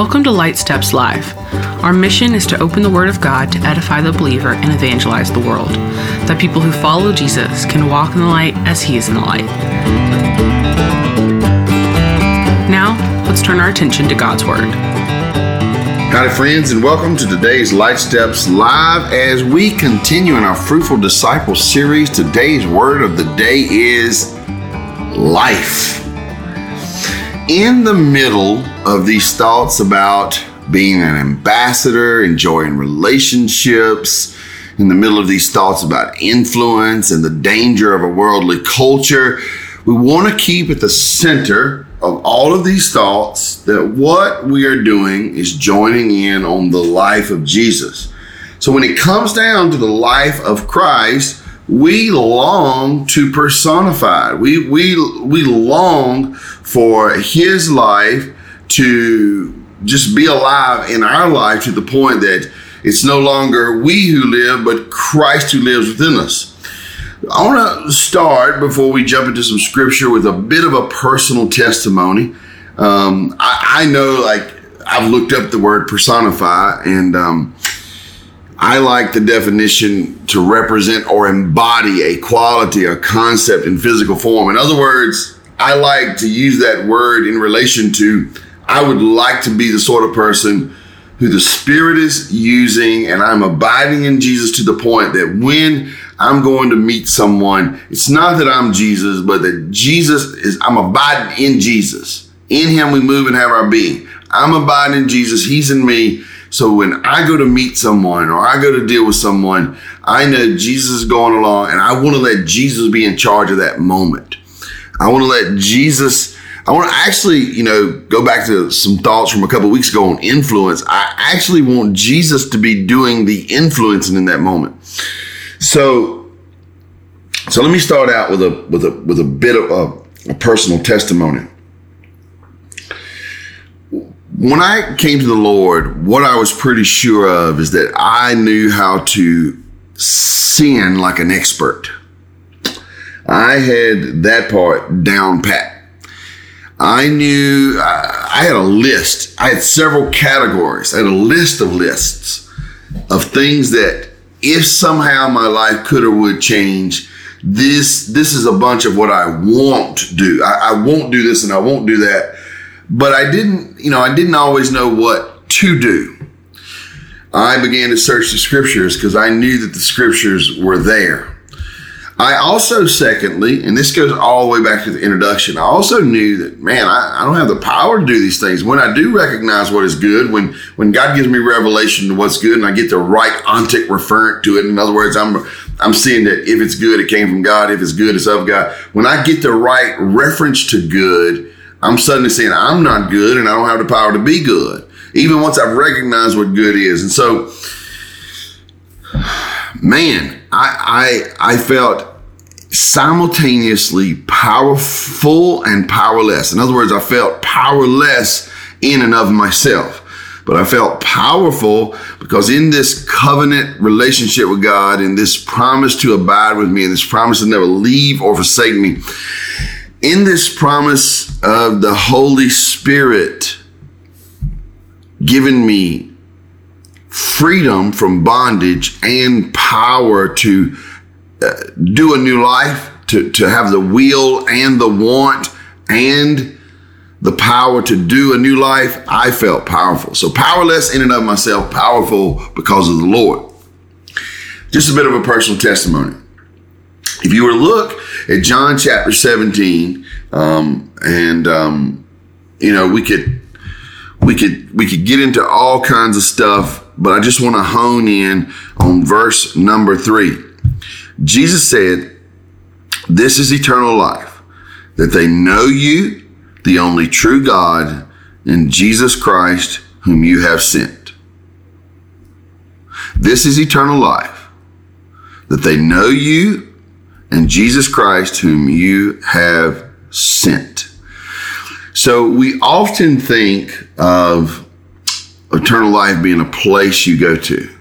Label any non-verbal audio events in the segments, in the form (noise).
Welcome to Light Steps Live. Our mission is to open the Word of God to edify the believer and evangelize the world, that people who follow Jesus can walk in the light as He is in the light. Now, let's turn our attention to God's Word. Howdy, friends, and welcome to today's Light Steps Live as we continue in our Fruitful Disciple series. Today's word of the day is life. In the middle of these thoughts about being an ambassador, enjoying relationships, in the middle of these thoughts about influence and the danger of a worldly culture, we want to keep at the center of all of these thoughts that what we are doing is joining in on the life of Jesus. So when it comes down to the life of Christ, we long to personify. We we we long for his life to just be alive in our life to the point that it's no longer we who live, but Christ who lives within us. I want to start before we jump into some scripture with a bit of a personal testimony. Um, I, I, know, like, I've looked up the word personify, and um, I like the definition to represent or embody a quality, a concept in physical form. In other words, I like to use that word in relation to I would like to be the sort of person who the Spirit is using, and I'm abiding in Jesus to the point that when I'm going to meet someone, it's not that I'm Jesus, but that Jesus is, I'm abiding in Jesus. In Him we move and have our being. I'm abiding in Jesus, He's in me. So when I go to meet someone or I go to deal with someone, I know Jesus is going along and I want to let Jesus be in charge of that moment. I want to let Jesus I want to actually, you know, go back to some thoughts from a couple weeks ago on influence. I actually want Jesus to be doing the influencing in that moment. So, so let me start out with a with a with a bit of a, a personal testimony. When I came to the Lord, what I was pretty sure of is that I knew how to sin like an expert. I had that part down pat. I knew uh, I had a list. I had several categories. I had a list of lists of things that if somehow my life could or would change, this this is a bunch of what I won't do. I, I won't do this and I won't do that. But I didn't, you know, I didn't always know what to do. I began to search the scriptures because I knew that the scriptures were there. I also, secondly, and this goes all the way back to the introduction, I also knew that, man, I, I, don't have the power to do these things. When I do recognize what is good, when when God gives me revelation to what's good and I get the right ontic referent to it, in other words, I'm I'm seeing that if it's good, it came from God. If it's good, it's of God. When I get the right reference to good, I'm suddenly saying I'm not good and I don't have the power to be good. Even once I've recognized what good is. And so, (sighs) man, I, I, I felt simultaneously powerful and powerless. In other words, I felt powerless in and of myself, but I felt powerful because in this covenant relationship with God, in this promise to abide with me, and this promise to never leave or forsake me, in this promise of the Holy Spirit giving me freedom from bondage and power to do a new life, to, to have the will and the want and the power to do a new life, I felt powerful. So powerless in and of myself, powerful because of the Lord. Just a bit of a personal testimony. If you were to look at John chapter 17, um, and um, you know, we could we could we could get into all kinds of stuff, but I just want to hone in on verse number three. Jesus said, This is eternal life, that they know you, the only true God, and Jesus Christ, whom you have sent. This is eternal life, that they know you and Jesus Christ, whom you have sent. So we often think of eternal life being a place you go to.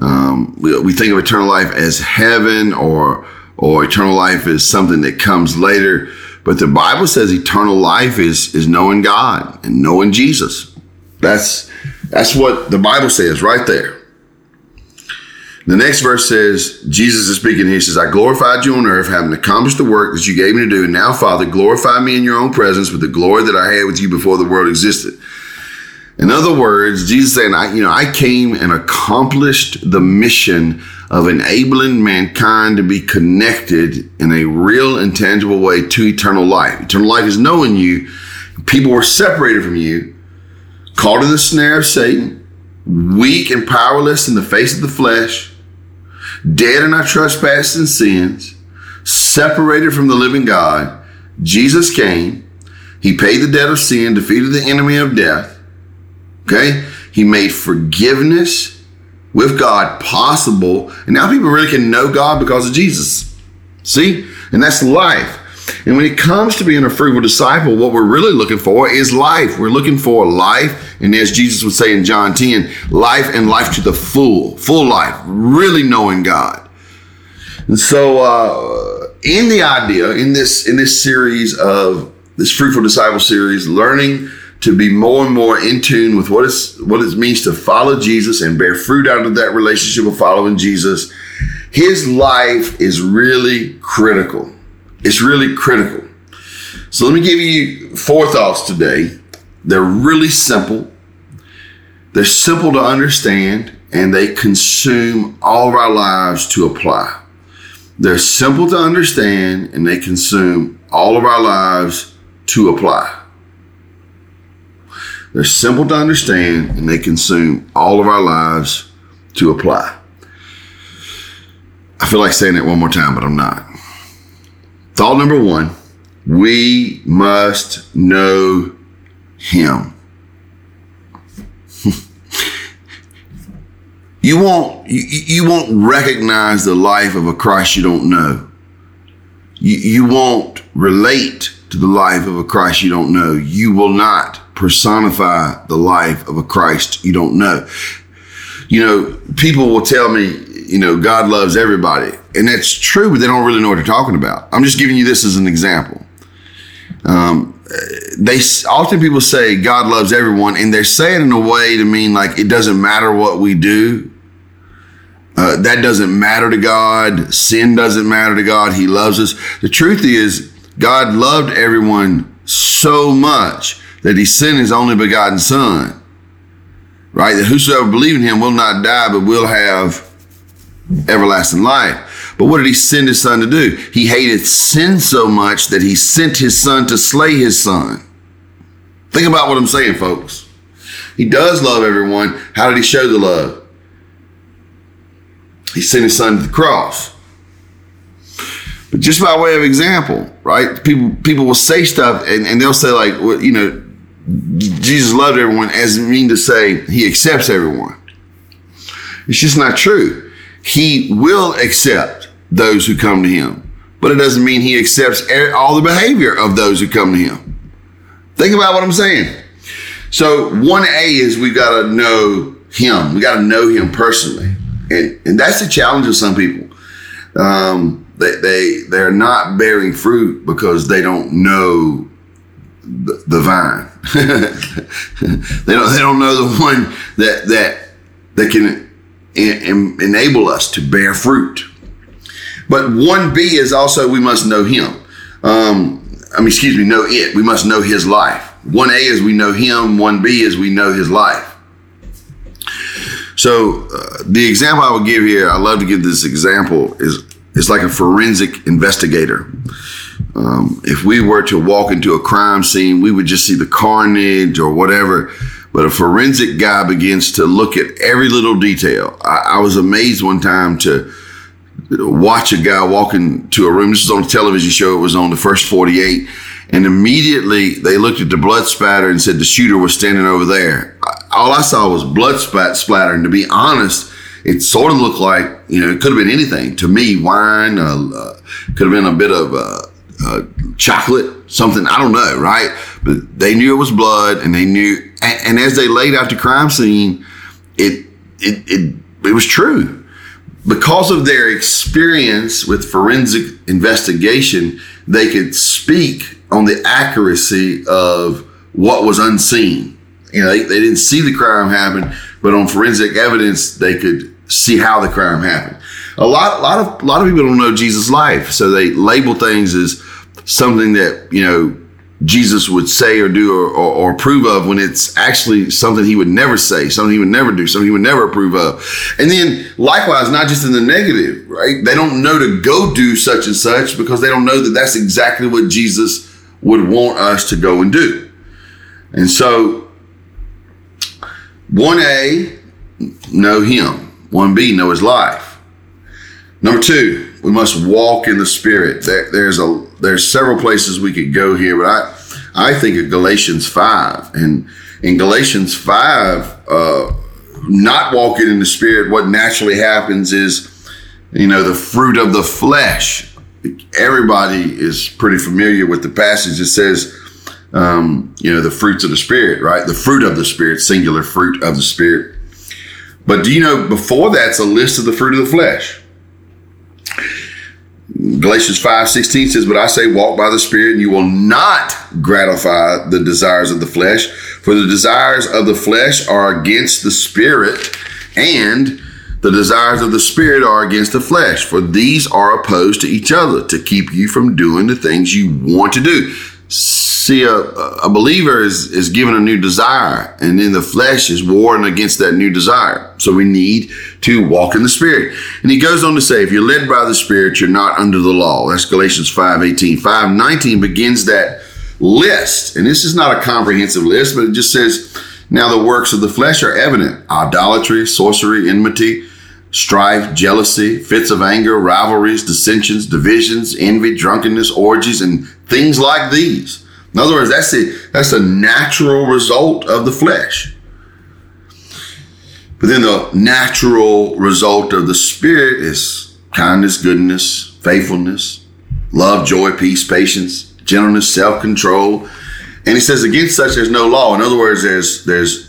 Um, we, we think of eternal life as heaven or or eternal life is something that comes later. But the Bible says eternal life is is knowing God and knowing Jesus. That's that's what the Bible says right there. The next verse says, Jesus is speaking. He says, I glorified you on earth, having accomplished the work that you gave me to do. And now, Father, glorify me in your own presence with the glory that I had with you before the world existed. In other words, Jesus saying, I, you know, I came and accomplished the mission of enabling mankind to be connected in a real and tangible way to eternal life. Eternal life is knowing you. People were separated from you, caught in the snare of Satan, weak and powerless in the face of the flesh, dead in our trespasses and sins, separated from the living God. Jesus came. He paid the debt of sin, defeated the enemy of death. Okay? He made forgiveness with God possible. And now people really can know God because of Jesus. See? And that's life. And when it comes to being a fruitful disciple, what we're really looking for is life. We're looking for life. And as Jesus would say in John 10, life and life to the full, full life, really knowing God. And so, uh, in the idea, in this, in this series of this fruitful disciple series, learning to be more and more in tune with what is what it means to follow Jesus and bear fruit out of that relationship of following Jesus. His life is really critical. It's really critical. So let me give you four thoughts today. They're really simple. They're simple to understand and they consume all of our lives to apply. They're simple to understand and they consume all of our lives to apply. They're simple to understand and they consume all of our lives to apply. I feel like saying it one more time, but I'm not. Thought number one we must know Him. (laughs) you won't you, you, won't recognize the life of a Christ you don't know. You, you won't relate to the life of a Christ you don't know. You will not personify the life of a Christ you don't know. You know, people will tell me, you know, God loves everybody. And that's true, but they don't really know what they're talking about. I'm just giving you this as an example. Um, they often people say God loves everyone, and they're saying in a way to mean like it doesn't matter what we do. Uh, that doesn't matter to God. Sin doesn't matter to God. He loves us. The truth is, God loved everyone so much that he sent his only begotten son, right? That whosoever believe in him will not die, but will have everlasting life. But what did he send his son to do? He hated sin so much that he sent his son to slay his son. Think about what I'm saying, folks. He does love everyone. How did he show the love? He sent his son to the cross. But just by way of example, right? People people will say stuff and, and they'll say like, well, you know, Jesus loved everyone as mean to say he accepts everyone. It's just not true. He will accept those who come to him, but it doesn't mean he accepts all the behavior of those who come to him. Think about what I'm saying. So 1A is we got to know him. We got to know him personally. And, and that's the challenge of some people. Um, they, they, they're not bearing fruit because they don't know the, the vine. (laughs) they don't they don't know the one that that that can en- enable us to bear fruit. But one B is also we must know Him. Um, I mean, excuse me, know it. We must know His life. One A is we know Him. One B is we know His life. So uh, the example I would give here, I love to give this example is it's like a forensic investigator. Um, if we were to walk into a crime scene, we would just see the carnage or whatever. But a forensic guy begins to look at every little detail. I, I was amazed one time to watch a guy walk into a room. This was on a television show. It was on the first 48. And immediately they looked at the blood spatter and said the shooter was standing over there. All I saw was blood spat splatter. And to be honest, it sort of looked like, you know, it could have been anything. To me, wine, uh, uh, could have been a bit of uh, uh, chocolate, something, I don't know, right? But they knew it was blood and they knew, and, and as they laid out the crime scene, it, it, it, it was true. Because of their experience with forensic investigation, they could speak on the accuracy of what was unseen. you know, they, they didn't see the crime happen, but on forensic evidence, they could see how the crime happened. A lot, a lot of, a lot of people don't know Jesus' life, so they label things as something that you know Jesus would say or do or, or, or, approve of when it's actually something he would never say, something he would never do, something he would never approve of. And then likewise, not just in the negative, right? They don't know to go do such and such because they don't know that that's exactly what Jesus would want us to go and do. And so 1A, know him. 1B, know his life. Number two, we must walk in the spirit. There, there's a there's several places we could go here, but I I think of Galatians five, and in Galatians five, uh, not walking in the spirit, what naturally happens is, you know, the fruit of the flesh. Everybody is pretty familiar with the passage that says, um, you know, the fruits of the spirit, right? The fruit of the spirit, singular fruit of the spirit. But do you know before that's a list of the fruit of the flesh? Galatians 5 16 says, But I say, walk by the Spirit, and you will not gratify the desires of the flesh. For the desires of the flesh are against the Spirit, and the desires of the Spirit are against the flesh. For these are opposed to each other to keep you from doing the things you want to do. See, a, a believer is, is given a new desire, and then the flesh is warring against that new desire. So we need to walk in the Spirit. And he goes on to say, if you're led by the Spirit, you're not under the law. That's Galatians 5 18. 5 19 begins that list. And this is not a comprehensive list, but it just says, now the works of the flesh are evident idolatry, sorcery, enmity, strife, jealousy, fits of anger, rivalries, dissensions, divisions, envy, drunkenness, orgies, and things like these in other words, that's the that's a natural result of the flesh. But then the natural result of the spirit is kindness, goodness, faithfulness, love, joy, peace, patience, gentleness, self-control. And he says against such there's no law. In other words, there's there's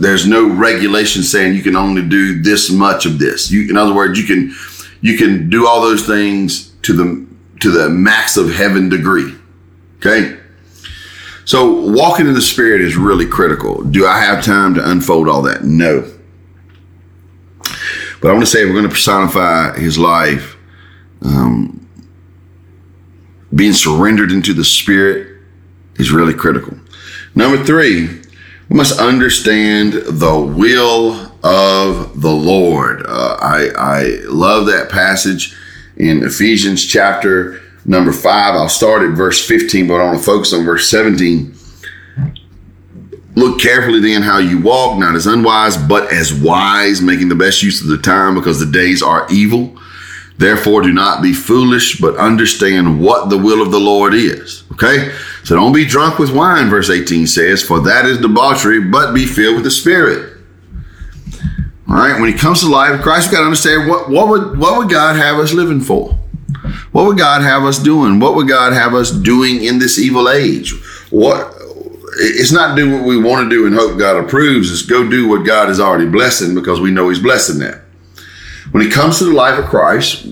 there's no regulation saying you can only do this much of this. You, in other words, you can you can do all those things to the to the max of heaven degree. Okay. So walking in the spirit is really critical. Do I have time to unfold all that? No. But I want to say we're going to personify his life. Um, being surrendered into the spirit is really critical. Number three, we must understand the will of the Lord. Uh, I, I love that passage in Ephesians chapter number five. I'll start at verse 15, but I want to focus on verse 17. Look carefully then how you walk, not as unwise, but as wise, making the best use of the time because the days are evil. Therefore, do not be foolish, but understand what the will of the Lord is. Okay? So don't be drunk with wine, verse 18 says, for that is debauchery, but be filled with the Spirit. All right, when it comes to life Christ, we've got to understand what, what, would, what would God have us living for? What would God have us doing? What would God have us doing in this evil age? What it's not do what we want to do and hope God approves. It's go do what God is already blessing because we know He's blessing that. When it comes to the life of Christ,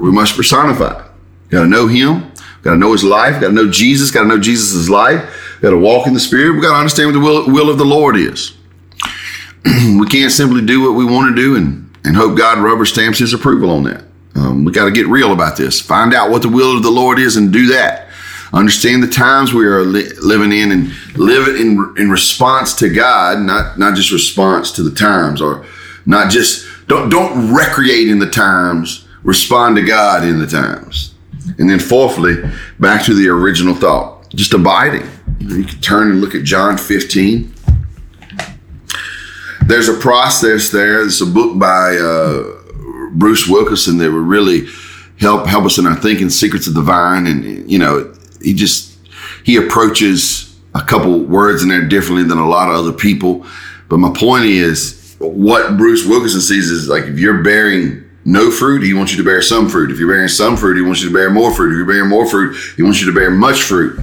we must personify. Got to know Him. Got to know His life. Got to know Jesus. Got to know Jesus' life. Got to walk in the Spirit. We got to understand what the will, will of the Lord is. (clears throat) we can't simply do what we want to do and, and hope God rubber stamps His approval on that. Um, we got to get real about this. Find out what the will of the Lord is and do that. Understand the times we are li- living in and live in in response to God, not not just response to the times, or not just don't don't recreate in the times. Respond to God in the times. And then fourthly, back to the original thought, just abiding. You, can turn and look at John 15. There's a process there. It's a book by uh, Bruce Wilkinson that would really help help us in our thinking, Secrets of the Vine, and you know, he just he approaches a couple words in there differently than a lot of other people. But my point is, what Bruce Wilkinson sees is like if you're bearing no fruit, he wants you to bear some fruit. If you're bearing some fruit, he wants you to bear more fruit. If you're bearing more fruit, he wants you to bear much fruit.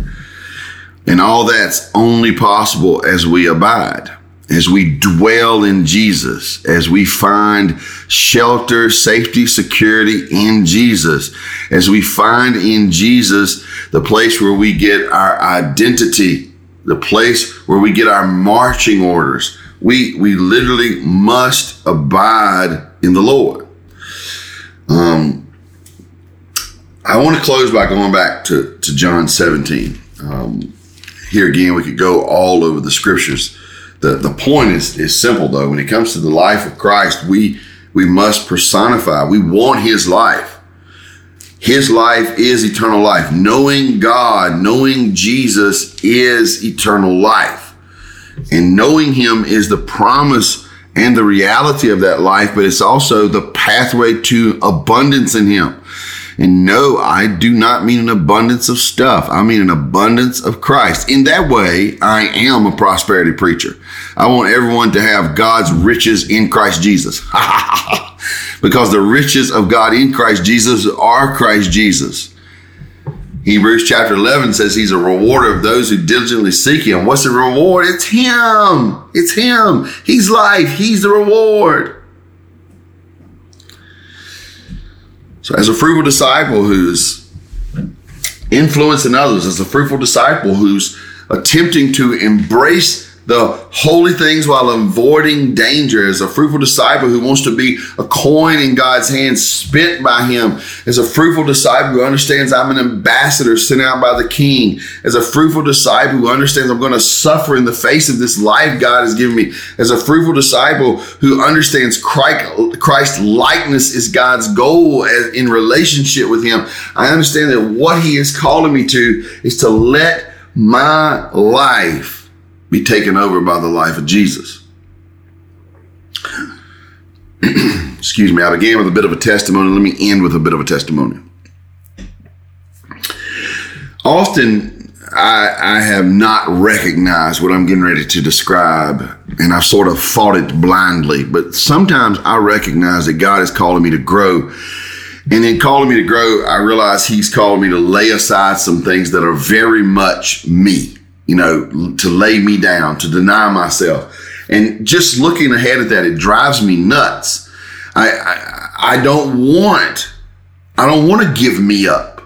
And all that's only possible as we abide as we dwell in Jesus, as we find shelter, safety, security in Jesus, as we find in Jesus the place where we get our identity, the place where we get our marching orders. We, we literally must abide in the Lord. Um, I want to close by going back to, to John 17. Um, here again, we could go all over the scriptures. The, the point is, is simple though. When it comes to the life of Christ, we, we must personify. We want his life. His life is eternal life. Knowing God, knowing Jesus is eternal life. And knowing him is the promise and the reality of that life, but it's also the pathway to abundance in him. And no, I do not mean an abundance of stuff. I mean an abundance of Christ. In that way, I am a prosperity preacher. I want everyone to have God's riches in Christ Jesus. (laughs) because the riches of God in Christ Jesus are Christ Jesus. Hebrews chapter 11 says he's a rewarder of those who diligently seek him. What's the reward? It's him. It's him. He's life. He's the reward. So as a fruitful disciple who's influencing others, as a fruitful disciple who's attempting to embrace the holy things while avoiding danger. As a fruitful disciple who wants to be a coin in God's hands spent by him. As a fruitful disciple who understands I'm an ambassador sent out by the king. As a fruitful disciple who understands I'm going to suffer in the face of this life God has given me. As a fruitful disciple who understands Christ, likeness is God's goal in relationship with him. I understand that what he is calling me to is to let my life be taken over by the life of Jesus. (clears throat) Excuse me, I began with a bit of a testimony. Let me end with a bit of a testimony. Often, I, I have not recognized what I'm getting ready to describe, and I've sort of fought it blindly. But sometimes I recognize that God is calling me to grow. And in calling me to grow, I realize He's calling me to lay aside some things that are very much me you know, to lay me down, to deny myself. And just looking ahead at that, it drives me nuts. I, I, I don't want, I don't want to give me up.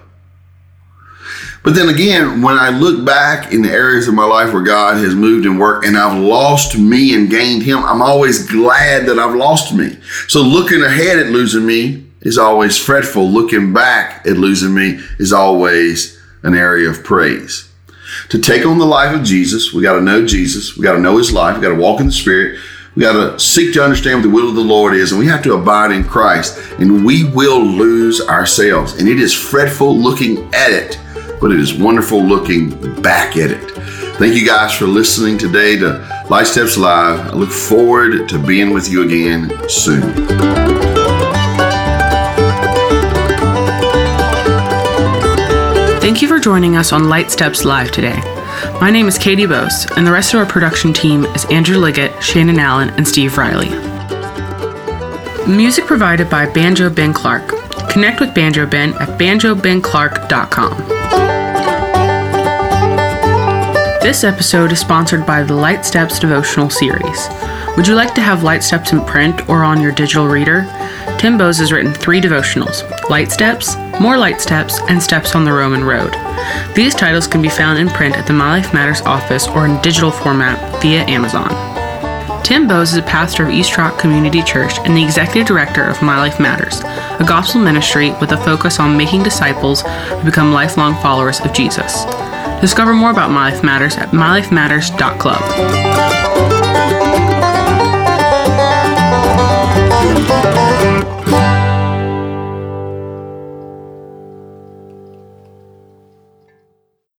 But then again, when I look back in the areas of my life where God has moved and worked and I've lost me and gained him, I'm always glad that I've lost me. So looking ahead at losing me is always fretful. Looking back at losing me is always an area of praise. To take on the life of Jesus, we got to know Jesus. We got to know his life. We got to walk in the Spirit. We got to seek to understand what the will of the Lord is, and we have to abide in Christ, and we will lose ourselves. And it is fretful looking at it, but it is wonderful looking back at it. Thank you guys for listening today to Life Steps Live. I look forward to being with you again soon. Thank you for joining us on Light Steps Live today. My name is Katie Bowes, and the rest of our production team is Andrew Liggett, Shannon Allen, and Steve Riley. Music provided by Banjo Ben Clark. Connect with Banjo Ben at banjobenclark.com. This episode is sponsored by the Light Steps devotional series. Would you like to have Light Steps in print or on your digital reader? Tim Bowes has written three devotionals Light Steps, More Light Steps, and Steps on the Roman Road. These titles can be found in print at the My Life Matters office or in digital format via Amazon. Tim Bowes is a pastor of East Rock Community Church and the executive director of My Life Matters, a gospel ministry with a focus on making disciples who become lifelong followers of Jesus. Discover more about My Life Matters at mylifematters.club.